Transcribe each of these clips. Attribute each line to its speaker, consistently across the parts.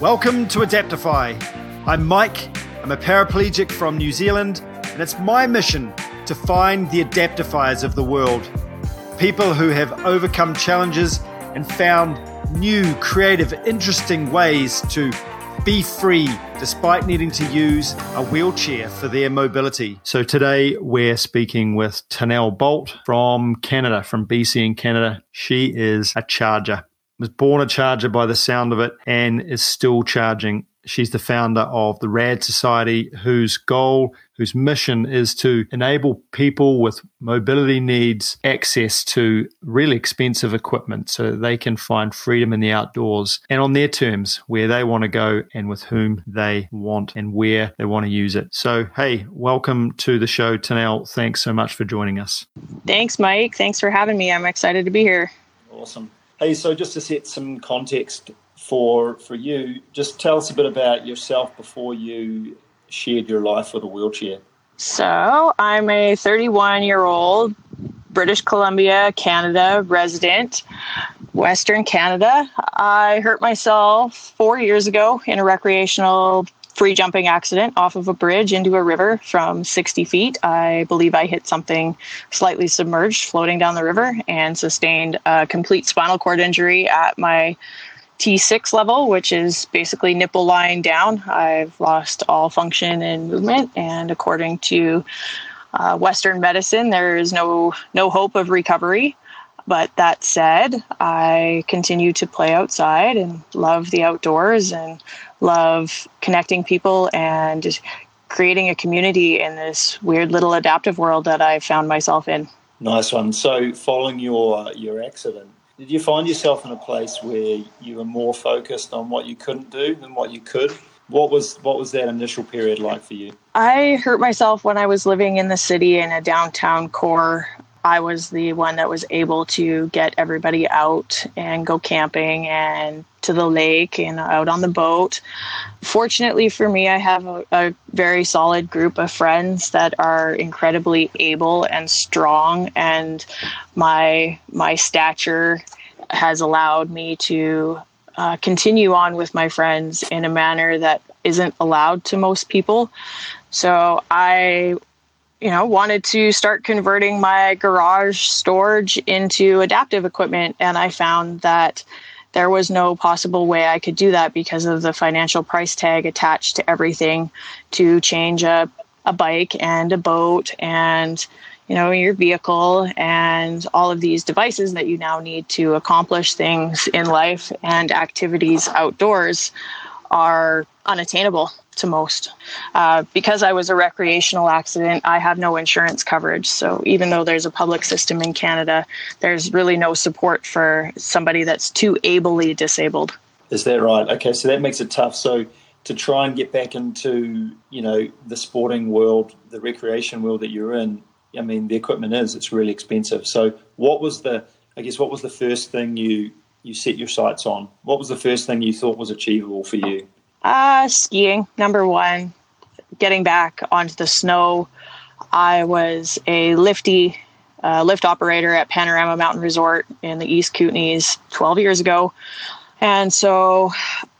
Speaker 1: Welcome to Adaptdefy. I'm Mike, I'm a paraplegic from New Zealand, and it's my mission to find the adaptdefiers of the world. People who have overcome challenges and found new, creative, interesting ways to be free despite needing to use a wheelchair for their mobility. So today we're speaking with Tanelle Bolt from Canada, from BC in Canada. She is a charger was born a charger by the sound of it and is still charging. She's the founder of the RAD Society, whose goal, whose mission is to enable people with mobility needs access to really expensive equipment so they can find freedom in the outdoors and on their terms where they want to go and with whom they want and where they want to use it. So, hey, welcome to the show, Tanelle. Thanks so much for joining us.
Speaker 2: Thanks, Mike. Thanks for having me. I'm excited to be here.
Speaker 3: Awesome. Hey, so just to set some context for for you, just tell us a bit about yourself before you shared your life with a wheelchair.
Speaker 2: So, I'm a 31 year old British Columbia, Canada resident, Western Canada. I hurt myself four years ago in a recreational free jumping accident off of a bridge into a river from 60 feet. I believe I hit something slightly submerged floating down the river and sustained a complete spinal cord injury at my T6 level, which is basically nipple lying down. I've lost all function and movement, and according to uh, Western medicine, there is no no hope of recovery. But that said, I continue to play outside and love the outdoors and love connecting people and creating a community in this weird little adaptive world that I found myself in.
Speaker 3: Nice one. So, following your your accident, did you find yourself in a place where you were more focused on what you couldn't do than what you could? What was what was that initial period like for you?
Speaker 2: I hurt myself when I was living in the city in a downtown core I was the one that was able to get everybody out and go camping and to the lake and out on the boat. Fortunately for me, I have a, a, very solid group of friends that are incredibly able and strong, and my my stature has allowed me to uh, continue on with my friends in a manner that isn't allowed to most people. So I you know, wanted to start converting my garage storage into adaptive equipment. And I found that there was no possible way I could do that because of the financial price tag attached to everything to change a, a bike and a boat and, you know, your vehicle and all of these devices that you now need to accomplish things in life and activities outdoors are unattainable to most. Uh, because I was a recreational accident, I have no insurance coverage. So even though there's a public system in Canada, there's really no support for somebody that's too ably disabled.
Speaker 3: Is that right? Okay, so that makes it tough. So to try and get back into you know the sporting world, the recreation world that you're in, I mean the equipment is it's really expensive. So what was the I guess what was the first thing you you set your sights on? What was the first thing you thought was achievable for you?
Speaker 2: Uh, skiing, number one. Getting back onto the snow. I was a lifty uh, lift operator at Panorama Mountain Resort in the East Kootenays 12 years ago. And so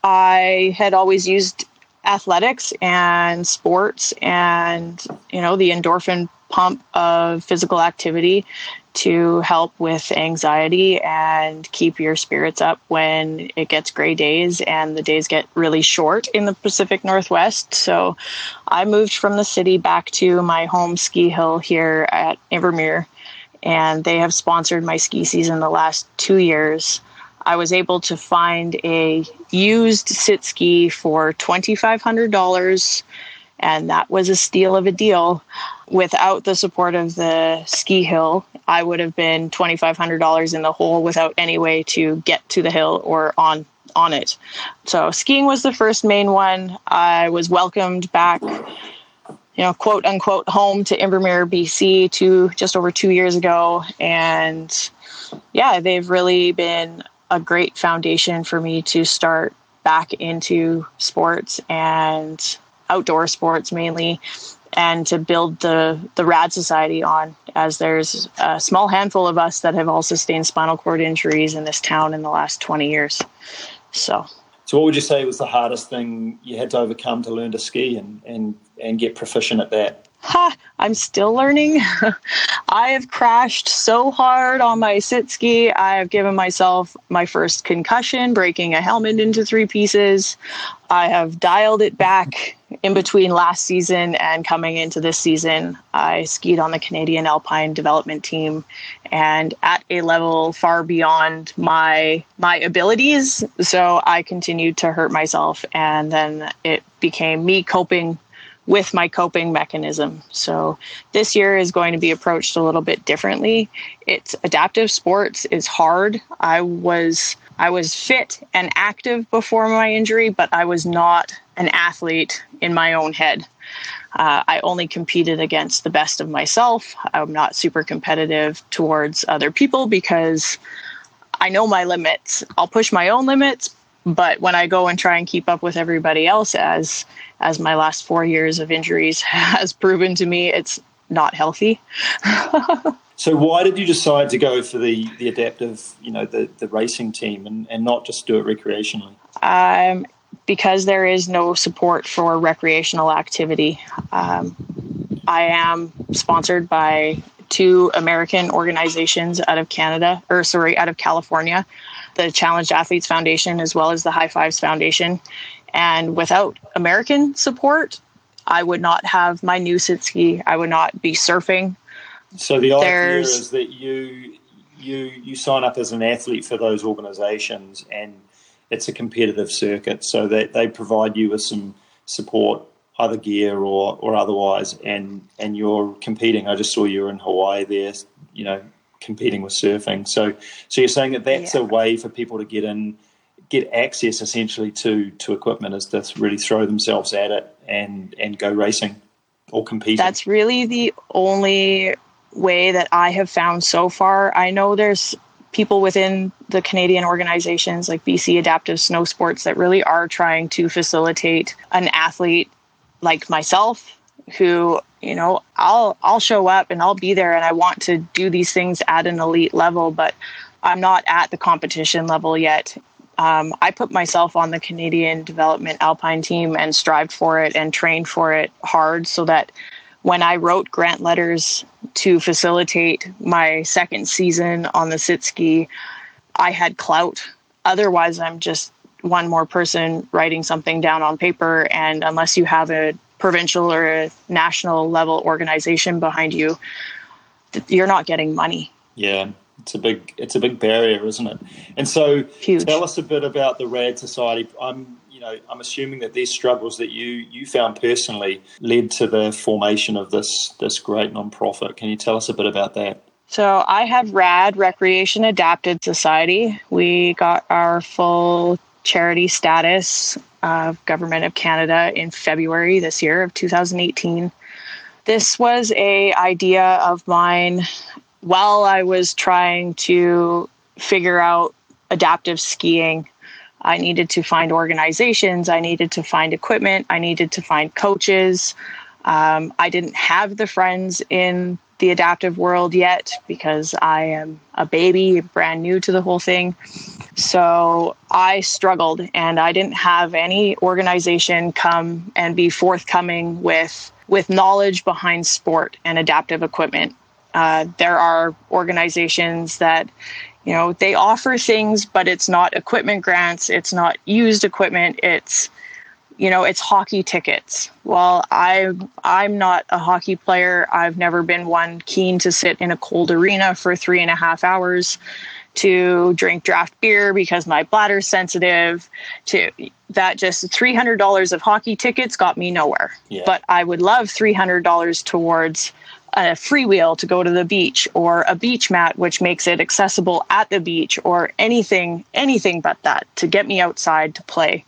Speaker 2: I had always used athletics and sports and, you know, the endorphin pump of physical activity to help with anxiety and keep your spirits up when it gets gray days and the days get really short in the Pacific Northwest. So I moved from the city back to my home ski hill here at Invermere, and they have sponsored my ski season the last two years. I was able to find a used sit ski for $2,500 and that was a steal of a deal. Without the support of the ski hill, I would have been twenty five hundred dollars in the hole without any way to get to the hill or on on it. So skiing was the first main one. I was welcomed back, you know, quote unquote, home to Invermere, BC, to just over two years ago, and yeah, they've really been a great foundation for me to start back into sports and outdoor sports mainly and to build the the rad society on as there's a small handful of us that have all sustained spinal cord injuries in this town in the last 20 years so
Speaker 3: So, what would you say was the hardest thing you had to overcome to learn to ski and and and get proficient at that?
Speaker 2: Ha, I'm still learning. I have crashed so hard on my sit ski. I have given myself my first concussion, breaking a helmet into three pieces. I have dialed it back in between last season and coming into this season. I skied on the Canadian Alpine development team and at a level far beyond my my abilities. So I continued to hurt myself and then it became me coping with my coping mechanism. So this year is going to be approached a little bit differently. It's adaptive sports is hard. I was I was fit and active before my injury, but I was not an athlete in my own head. Uh, I only competed against the best of myself. I'm not super competitive towards other people because I know my limits. I'll push my own limits, but when I go and try and keep up with everybody else, as as my last four years of injuries has proven to me, it's not healthy.
Speaker 3: so why did you decide to go for the the adaptive, you know, the the racing team and, and not just do it recreationally?
Speaker 2: Um, because there is no support for recreational activity. Um, I am sponsored by two American organizations out of Canada, or sorry, out of California, the Challenged Athletes Foundation as well as the High Fives Foundation. And without American support, I would not have my new sit ski. I would not be surfing.
Speaker 3: So the idea is that you you you sign up as an athlete for those organizations and it's a competitive circuit so that they provide you with some support either gear or or otherwise and and you're competing i just saw you in hawaii there you know competing with surfing. So, so you're saying that that's yeah. a way for people to get in, get access essentially to to equipment is to really throw themselves at it and and go racing or competing.
Speaker 2: That's really the only way that I have found so far. I know there's people within the Canadian organizations like BC Adaptive Snow Sports that really are trying to facilitate an athlete like myself who you know i'll i'll show up and i'll be there and i want to do these things at an elite level but i'm not at the competition level yet um, i put myself on the canadian development alpine team and strived for it and trained for it hard so that when i wrote grant letters to facilitate my second season on the sit ski i had clout otherwise i'm just one more person writing something down on paper and unless you have a provincial or a national level organization behind you, you're not getting money.
Speaker 3: Yeah, it's a big it's a big barrier, isn't it? And so, Huge. tell us a bit about the Rad Society. I'm you know I'm assuming that these struggles that you you found personally led to the formation of this this great nonprofit. Can you tell us a bit about that?
Speaker 2: So I have RAD Recreation Adapted Society. We got our full charity status of Government of Canada in February this year of 2018. This was a idea of mine while I was trying to figure out adaptive skiing. I needed to find organizations, I needed to find equipment, I needed to find coaches. Um, I didn't have the friends in the adaptive world yet because I am a baby, brand new to the whole thing. So I struggled and I didn't have any organization come and be forthcoming with with knowledge behind sport and adaptive equipment. Uh, there are organizations that you know they offer things but it's not equipment grants it's not used equipment it's you know it's hockey tickets. Well i i'm not a hockey player. I've never been one keen to sit in a cold arena for three and a half hours to drink draft beer because my bladder's sensitive to that just $300 of hockey tickets got me nowhere. Yeah. but i would love $300 towards a freewheel to go to the beach or a beach mat which makes it accessible at the beach or anything anything but that to get me outside to play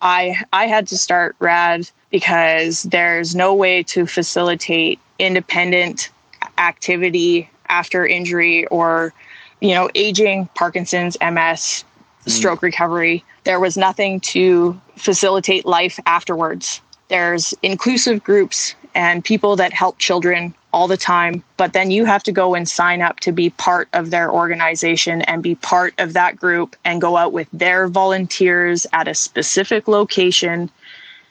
Speaker 2: I I had to start RAD because there's no way to facilitate independent activity after injury or you know aging, Parkinson's, MS, mm. stroke recovery. There was nothing to facilitate life afterwards. There's inclusive groups and people that help children all the time, but then you have to go and sign up to be part of their organization and be part of that group and go out with their volunteers at a specific location.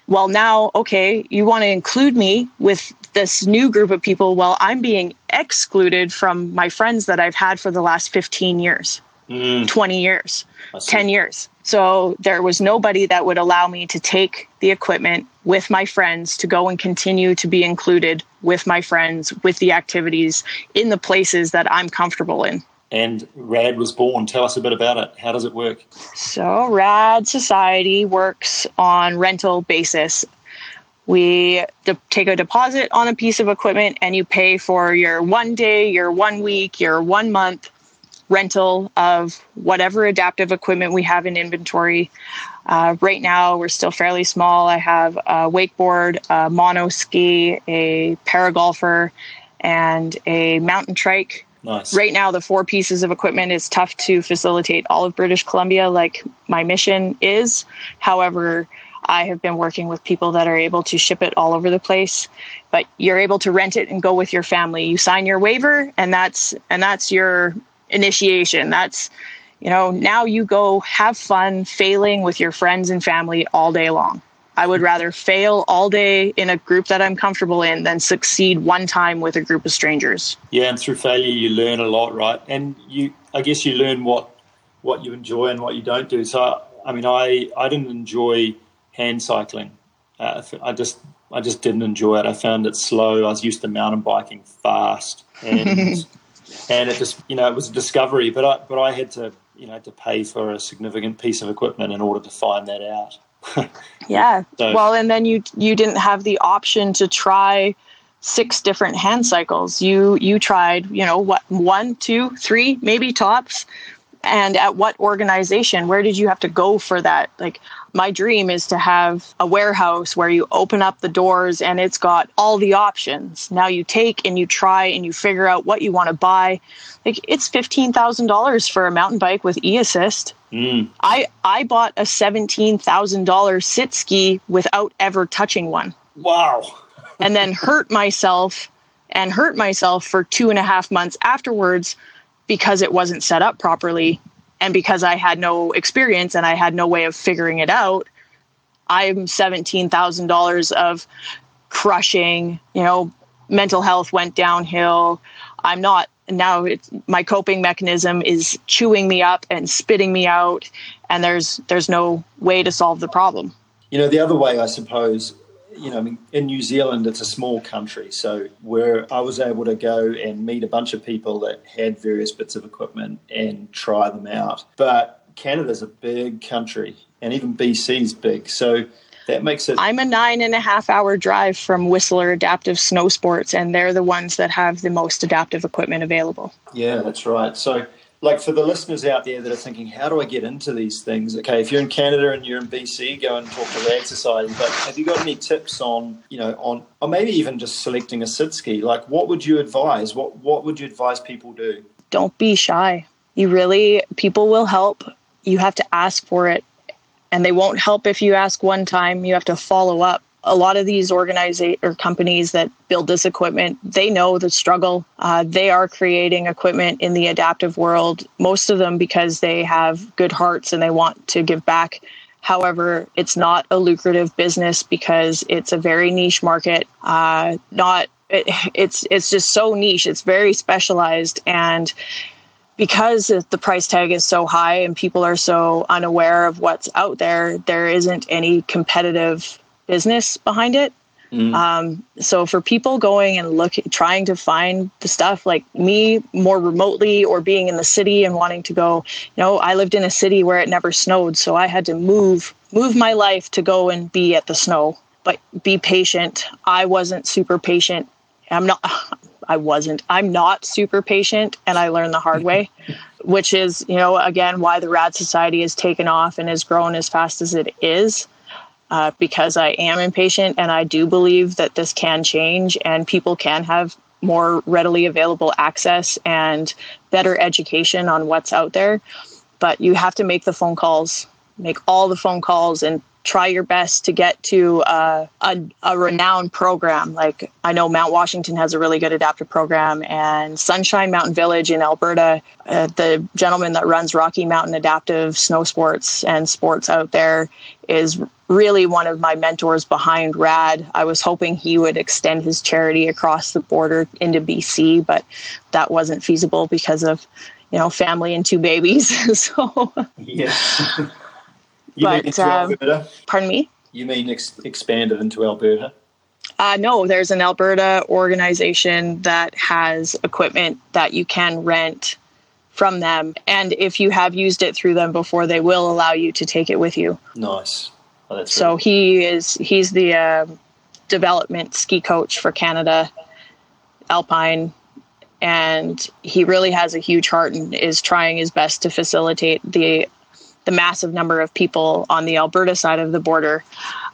Speaker 2: Well, now, okay, you want to include me with this new group of people. Well, I'm being excluded from my friends that I've had for the last 15 years, mm. 20 years, 10 years. So there was nobody that would allow me to take the equipment with my friends to go and continue to be included with my friends with the activities in the places that I'm comfortable in.
Speaker 3: And RAD was born. Tell us a bit about it. How does it work?
Speaker 2: So, RAD Society works on rental basis. We de- take a deposit on a piece of equipment and you pay for your one day, your one week, your one month rental of whatever adaptive equipment we have in inventory. Uh, right now, we're still fairly small. I have a wakeboard, a mono ski, a paragolfer, and a mountain trike.
Speaker 3: Nice.
Speaker 2: Right now, the four pieces of equipment is tough to facilitate all of British Columbia, like my mission is. However, I have been working with people that are able to ship it all over the place, but you're able to rent it and go with your family. You sign your waiver, and that's and that's your initiation. That's, you know, now you go have fun failing with your friends and family all day long. I would rather fail all day in a group that I'm comfortable in than succeed one time with a group of strangers.
Speaker 3: Yeah, and through failure you learn a lot, right? And you, I guess you learn what what you enjoy and what you don't do. So, I mean, I I didn't enjoy hand cycling. Uh, I just I just didn't enjoy it. I found it slow. I was used to mountain biking fast, and and it just you know it was a discovery. But I but I had to you know to pay for a significant piece of equipment in order to find that out.
Speaker 2: yeah. So, well, and then you you didn't have the option to try six different hand cycles. You you tried you know what one two three maybe tops. And at what organization? Where did you have to go for that? Like, my dream is to have a warehouse where you open up the doors and it's got all the options. Now you take and you try and you figure out what you want to buy. Like it's $15,000 for a mountain bike with e-assist. Mm. I I bought a $17,000 sit ski without ever touching one.
Speaker 3: Wow.
Speaker 2: and then hurt myself and hurt myself for two and a half months afterwards because it wasn't set up properly and because I had no experience and I had no way of figuring it out, I'm $17,000 of crushing, you know, mental health went downhill. I'm not now my coping mechanism is chewing me up and spitting me out and there's there's no way to solve the problem.
Speaker 3: You know, the other way I suppose you know, I mean, in New Zealand, it's a small country. So where I was able to go and meet a bunch of people that had various bits of equipment and try them out. But Canada's a big country, and even BC's big. So that makes it.
Speaker 2: I'm a nine and a half hour drive from Whistler Adaptive Snow Sports, and they're the ones that have the most adaptive equipment available.
Speaker 3: Yeah, that's right. So like for the listeners out there that are thinking, how do I get into these things? Okay, if you're in Canada and you're in BC, go and talk to Rad Society. But have you got any tips on, you know, on or maybe even just selecting a sit ski? Like, what would you advise? What what would you advise people do?
Speaker 2: Don't be shy. You really, people will help. You have to ask for it, and they won't help if you ask one time. You have to follow up a lot of these organizations or companies that build this equipment, they know the struggle. Uh, they are creating equipment in the adaptive world, most of them because they have good hearts and they want to give back. However, it's not a lucrative business because it's a very niche market. Uh, not it, it's it's just so niche. It's very specialized and because the price tag is so high and people are so unaware of what's out there, there isn't any competitive business behind it. Mm. Um, so for people going and look, trying to find the stuff like me more remotely or being in the city and wanting to go, you know, I lived in a city where it never snowed. So I had to move, move my life to go and be at the snow, but be patient. I wasn't super patient. I'm not, I wasn't, I'm not super patient. And I learned the hard way, which is, you know, again, why the Rad Society has taken off and has grown as fast as it is uh, because I am impatient and I do believe that this can change and people can have more readily available access and better education on what's out there. But you have to make the phone calls, make all the phone calls, and try your best to get to uh, a, a renowned program. Like I know Mount Washington has a really good adaptive program, and Sunshine Mountain Village in Alberta, uh, the gentleman that runs Rocky Mountain Adaptive Snow Sports and Sports out there is really one of my mentors behind RAD. I was hoping he would extend his charity across the border into BC, but that wasn't feasible because of you know family and two babies. so
Speaker 3: yeah.
Speaker 2: you but um, pardon me.
Speaker 3: You mean ex- expanded into Alberta?
Speaker 2: Uh, no, there's an Alberta organization that has equipment that you can rent from them. And if you have used it through them before, they will allow you to take it with you.
Speaker 3: Nice.
Speaker 2: Oh, so really he is he's the uh, development ski coach for Canada Alpine, and he really has a huge heart and is trying his best to facilitate the the massive number of people on the Alberta side of the border.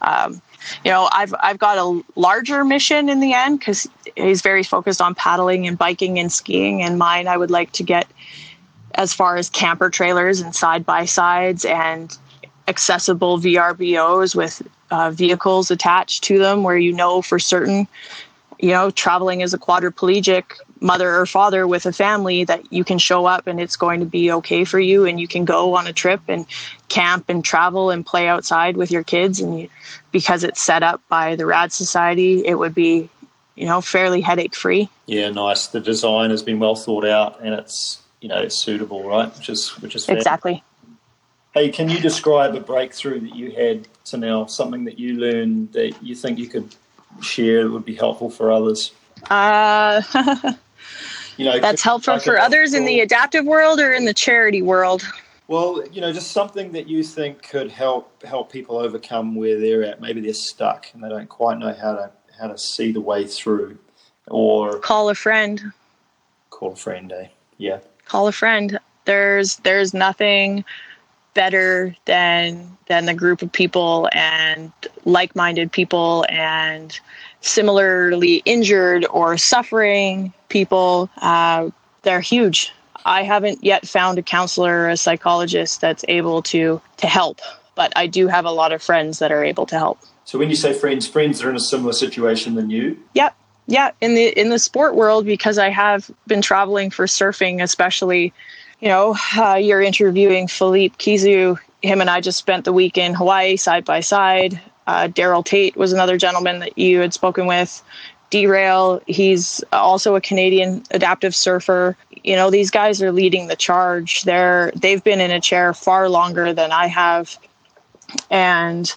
Speaker 2: Um, you know, I've I've got a larger mission in the end because he's very focused on paddling and biking and skiing, and mine I would like to get as far as camper trailers and side by sides and accessible VRBOs with uh, vehicles attached to them where you know for certain, you know, traveling as a quadriplegic mother or father with a family that you can show up and it's going to be okay for you and you can go on a trip and camp and travel and play outside with your kids. And you, because it's set up by the rad society it would be you know fairly headache free
Speaker 3: yeah nice. The design has been well thought out and it's you know it's suitable right? Which is which is fair.
Speaker 2: exactly.
Speaker 3: Hey, can you describe a breakthrough that you had to now, something that you learned that you think you could share that would be helpful for others?
Speaker 2: Uh, you know, that's helpful for others in the adaptive world or in the charity world.
Speaker 3: Well, you know, just something that you think could help help people overcome where they're at. Maybe they're stuck and they don't quite know how to how to see the way through, or
Speaker 2: call a friend.
Speaker 3: Call a friend, eh? Yeah.
Speaker 2: Call a friend. There's there's nothing better than than the group of people and like-minded people and similarly injured or suffering people uh, they're huge i haven't yet found a counselor or a psychologist that's able to to help but i do have a lot of friends that are able to help
Speaker 3: so when you say friends friends are in a similar situation than you
Speaker 2: yep yeah in the in the sport world because i have been traveling for surfing especially you know, uh, you're interviewing Philippe Kizu. Him and I just spent the week in Hawaii side by side. Uh, Daryl Tate was another gentleman that you had spoken with. Derail, he's also a Canadian adaptive surfer. You know, these guys are leading the charge. They're they've been in a chair far longer than I have, and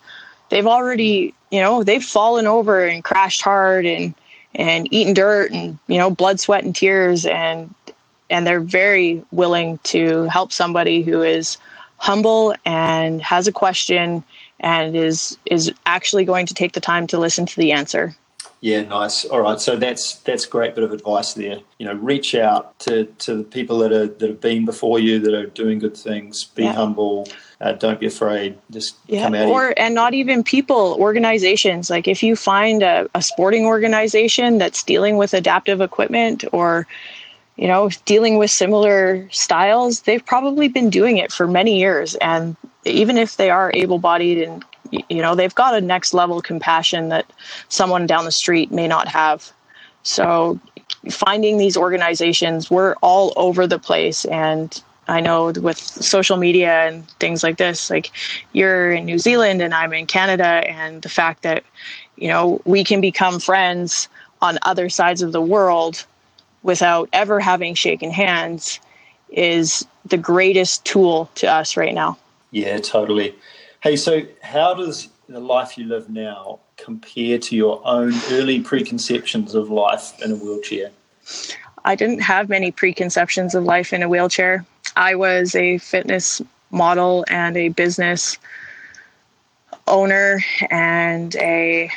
Speaker 2: they've already, you know, they've fallen over and crashed hard and and eaten dirt and you know blood, sweat, and tears, and and they're very willing to help somebody who is humble and has a question and is is actually going to take the time to listen to the answer.
Speaker 3: Yeah, nice. All right, so that's that's great bit of advice there. You know, reach out to, to the people that are that have been before you that are doing good things. Be yeah. humble. Uh, don't be afraid. Just yeah, come out.
Speaker 2: Or and not even people, organizations. Like if you find a, a sporting organization that's dealing with adaptive equipment or you know, dealing with similar styles, they've probably been doing it for many years. And even if they are able bodied and, you know, they've got a next level compassion that someone down the street may not have. So finding these organizations, we're all over the place. And I know with social media and things like this, like you're in New Zealand and I'm in Canada, and the fact that, you know, we can become friends on other sides of the world without ever having shaken hands is the greatest tool to us right now.
Speaker 3: Yeah, totally. Hey, so how does the life you live now compare to your own early preconceptions of life in a wheelchair?
Speaker 2: I didn't have many preconceptions of life in a wheelchair. I was a fitness model and a business owner and a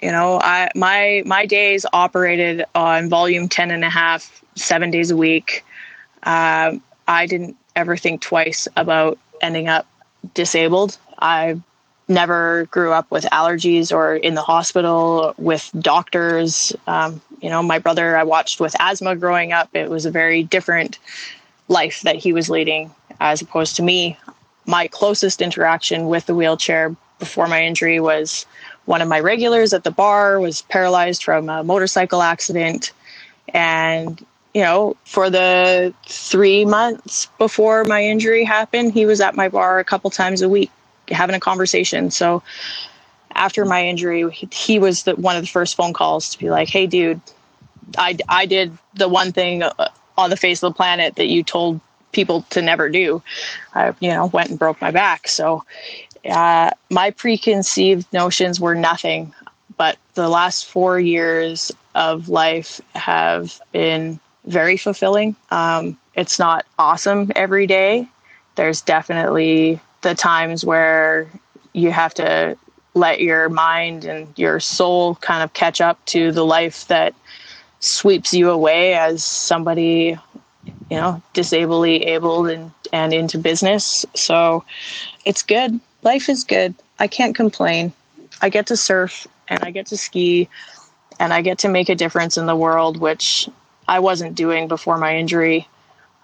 Speaker 2: you know i my my days operated on volume 10 and a half seven days a week uh, i didn't ever think twice about ending up disabled. I never grew up with allergies or in the hospital with doctors. Um, you know my brother i watched with asthma growing up. It was a very different life that he was leading as opposed to me. My closest interaction with the wheelchair before my injury was one of my regulars at the bar was paralyzed from a motorcycle accident. And you know for the 3 months before my injury happened he was at my bar a couple times a week having a conversation so after my injury he, he was the, one of the first phone calls to be like hey dude I, I did the one thing uh, on the face of the planet that you told people to never do. I, you know, went and broke my back. So uh, my preconceived notions were nothing, but the last four years of life have been very fulfilling. Um, it's not awesome every day. There's definitely the times where you have to let your mind and your soul kind of catch up to the life that sweeps you away as somebody you know disably able and and into business so it's good life is good i can't complain i get to surf and i get to ski and i get to make a difference in the world which i wasn't doing before my injury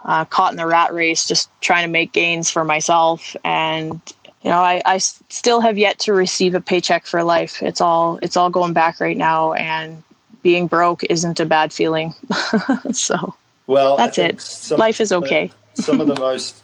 Speaker 2: uh, caught in the rat race just trying to make gains for myself and you know I, I still have yet to receive a paycheck for life it's all it's all going back right now and being broke isn't a bad feeling. so
Speaker 3: well,
Speaker 2: that's it. Some, Life is okay.
Speaker 3: some of the most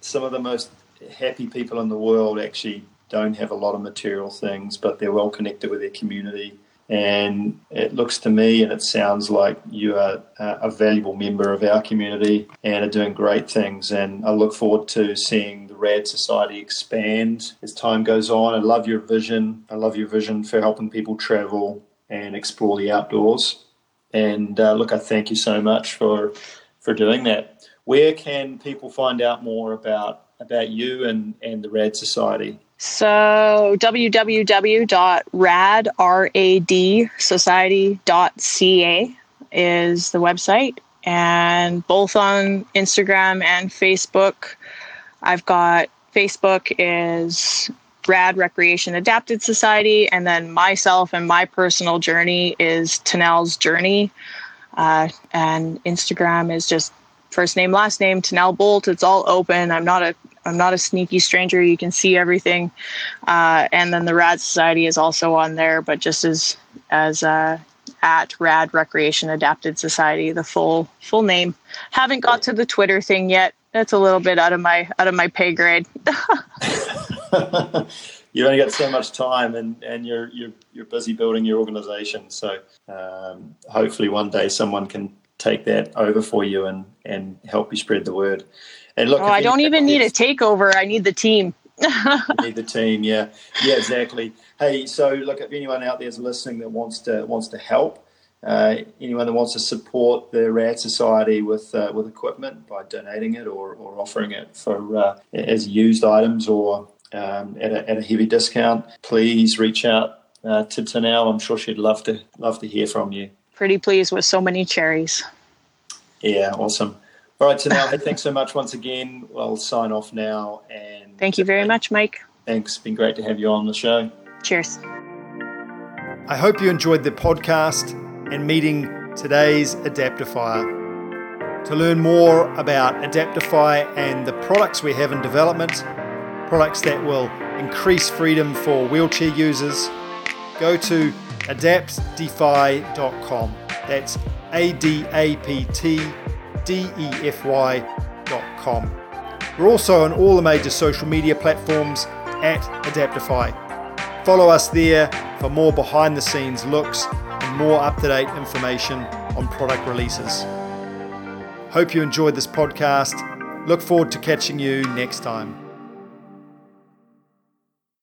Speaker 3: some of the most happy people in the world actually don't have a lot of material things, but they're well connected with their community. And it looks to me, and it sounds like you are a valuable member of our community and are doing great things. And I look forward to seeing the RAD Society expand as time goes on. I love your vision. I love your vision for helping people travel and explore the outdoors. And uh, look, I thank you so much for for doing that. Where can people find out more about about you and, and the RAD Society?
Speaker 2: So www.radsociety.ca is the website, and both on Instagram and Facebook. I've got Facebook is Rad Recreation Adapted Society, and then myself and my personal journey is Tanelle's Journey. Uh, and Instagram is just first name, last name, Tanelle Bolt. It's all open. I'm not a I'm not a sneaky stranger. You can see everything. Uh, and then the Rad Society is also on there, but just as as uh, at Rad Recreation Adapted Society, the full full name. Haven't got to the Twitter thing yet. That's a little bit out of my out of my pay grade.
Speaker 3: you've only got so much time, and, and you're you're you're busy building your organization. So um, hopefully one day someone can take that over for you and and help you spread the word. And look,
Speaker 2: oh, I don't even need a takeover. I need the team.
Speaker 3: need the team, yeah, yeah, exactly. Hey, so look, if anyone out there is listening that wants to wants to help, uh, anyone that wants to support the Rad Society with uh, with equipment by donating it or, or offering it for uh, as used items or um, at, a, at a heavy discount, please reach out uh, to Tanelle. I'm sure she'd love to love to hear from you.
Speaker 2: Pretty pleased with so many cherries.
Speaker 3: Yeah, awesome. All right, Tanelle. hey, thanks so much once again. I'll sign off now. And
Speaker 2: thank you very much, Mike.
Speaker 3: Thanks. Been great to have you on the show.
Speaker 2: Cheers.
Speaker 1: I hope you enjoyed the podcast and meeting today's Adaptdefier. To learn more about Adaptdefy and the products we have in development, products that will increase freedom for wheelchair users, go to adaptdefy.com. That's A D A P T D E F Y.com. We're also on all the major social media platforms at Adaptdefy. Follow us there for more behind the scenes looks and more up to date information on product releases. Hope you enjoyed this podcast. Look forward to catching you next time.